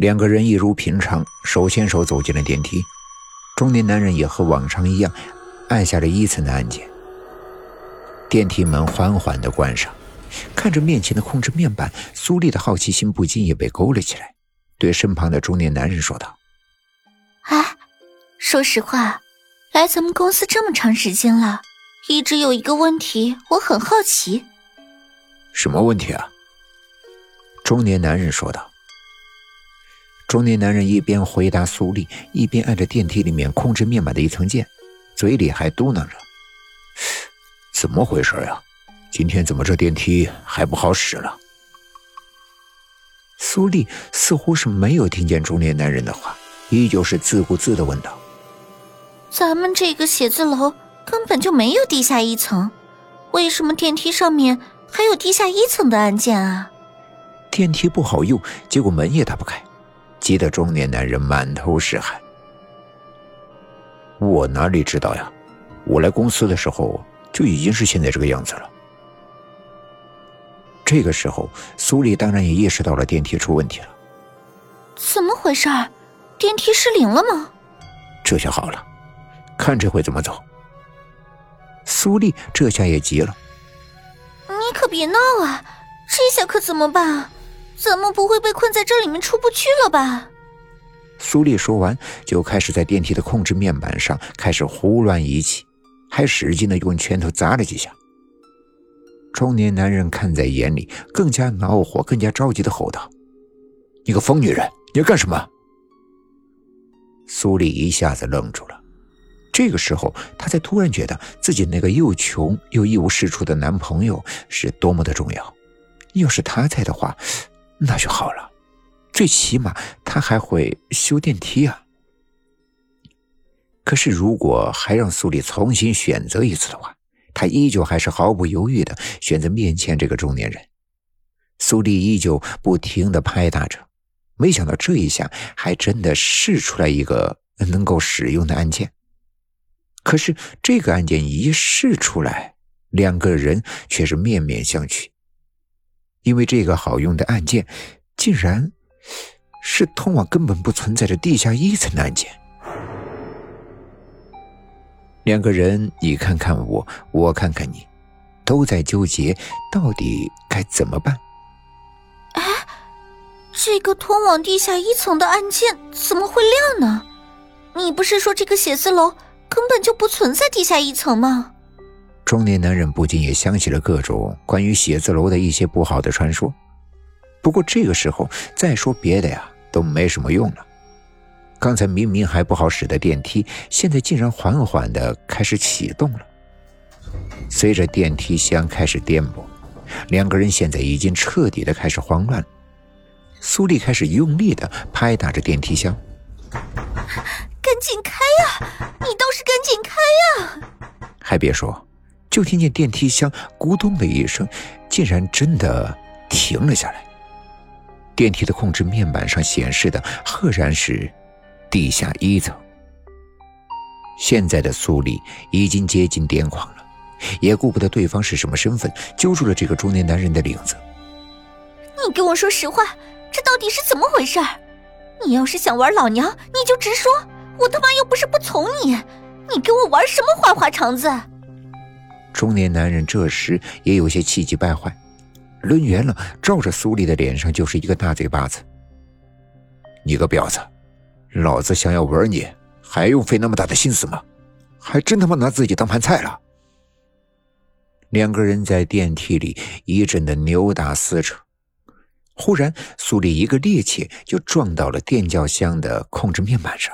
两个人一如平常，手牵手走进了电梯。中年男人也和往常一样，按下了一层的按键。电梯门缓缓的关上，看着面前的控制面板，苏丽的好奇心不禁也被勾了起来，对身旁的中年男人说道：“哎，说实话，来咱们公司这么长时间了，一直有一个问题，我很好奇。什么问题啊？”中年男人说道。中年男人一边回答苏丽，一边按着电梯里面控制面板的一层键，嘴里还嘟囔着：“怎么回事呀？今天怎么这电梯还不好使了？”苏丽似乎是没有听见中年男人的话，依旧是自顾自的问道：“咱们这个写字楼根本就没有地下一层，为什么电梯上面还有地下一层的按键啊？”电梯不好用，结果门也打不开。急的中年男人满头是汗。我哪里知道呀？我来公司的时候就已经是现在这个样子了。这个时候，苏丽当然也意识到了电梯出问题了。怎么回事？电梯失灵了吗？这下好了，看这回怎么走。苏丽这下也急了。你可别闹啊！这下可怎么办啊？怎么不会被困在这出不去了吧？苏丽说完，就开始在电梯的控制面板上开始胡乱移起，还使劲的用拳头砸了几下。中年男人看在眼里，更加恼火，更加着急的吼道：“你个疯女人，你要干什么？”苏丽一下子愣住了。这个时候，她才突然觉得自己那个又穷又一无是处的男朋友是多么的重要。要是他在的话。那就好了，最起码他还会修电梯啊。可是如果还让苏丽重新选择一次的话，他依旧还是毫不犹豫的选择面前这个中年人。苏丽依旧不停的拍打着，没想到这一下还真的试出来一个能够使用的按键。可是这个按键一试出来，两个人却是面面相觑。因为这个好用的按键，竟然是通往根本不存在的地下一层的按键。两个人，你看看我，我看看你，都在纠结到底该怎么办。哎，这个通往地下一层的按键怎么会亮呢？你不是说这个写字楼根本就不存在地下一层吗？中年男人不禁也想起了各种关于写字楼的一些不好的传说，不过这个时候再说别的呀都没什么用了。刚才明明还不好使的电梯，现在竟然缓缓的开始启动了。随着电梯箱开始颠簸，两个人现在已经彻底的开始慌乱了。苏丽开始用力的拍打着电梯箱，赶紧开呀！你倒是赶紧开呀！还别说。就听见电梯箱咕咚的一声，竟然真的停了下来。电梯的控制面板上显示的赫然是地下一层。现在的苏丽已经接近癫狂了，也顾不得对方是什么身份，揪住了这个中年男人的领子。你跟我说实话，这到底是怎么回事？你要是想玩老娘，你就直说，我他妈又不是不从你，你给我玩什么花花肠子？中年男人这时也有些气急败坏，抡圆了，照着苏丽的脸上就是一个大嘴巴子。你个婊子，老子想要玩你，还用费那么大的心思吗？还真他妈拿自己当盘菜了！两个人在电梯里一阵的扭打撕扯，忽然苏丽一个趔趄就撞到了电叫箱的控制面板上。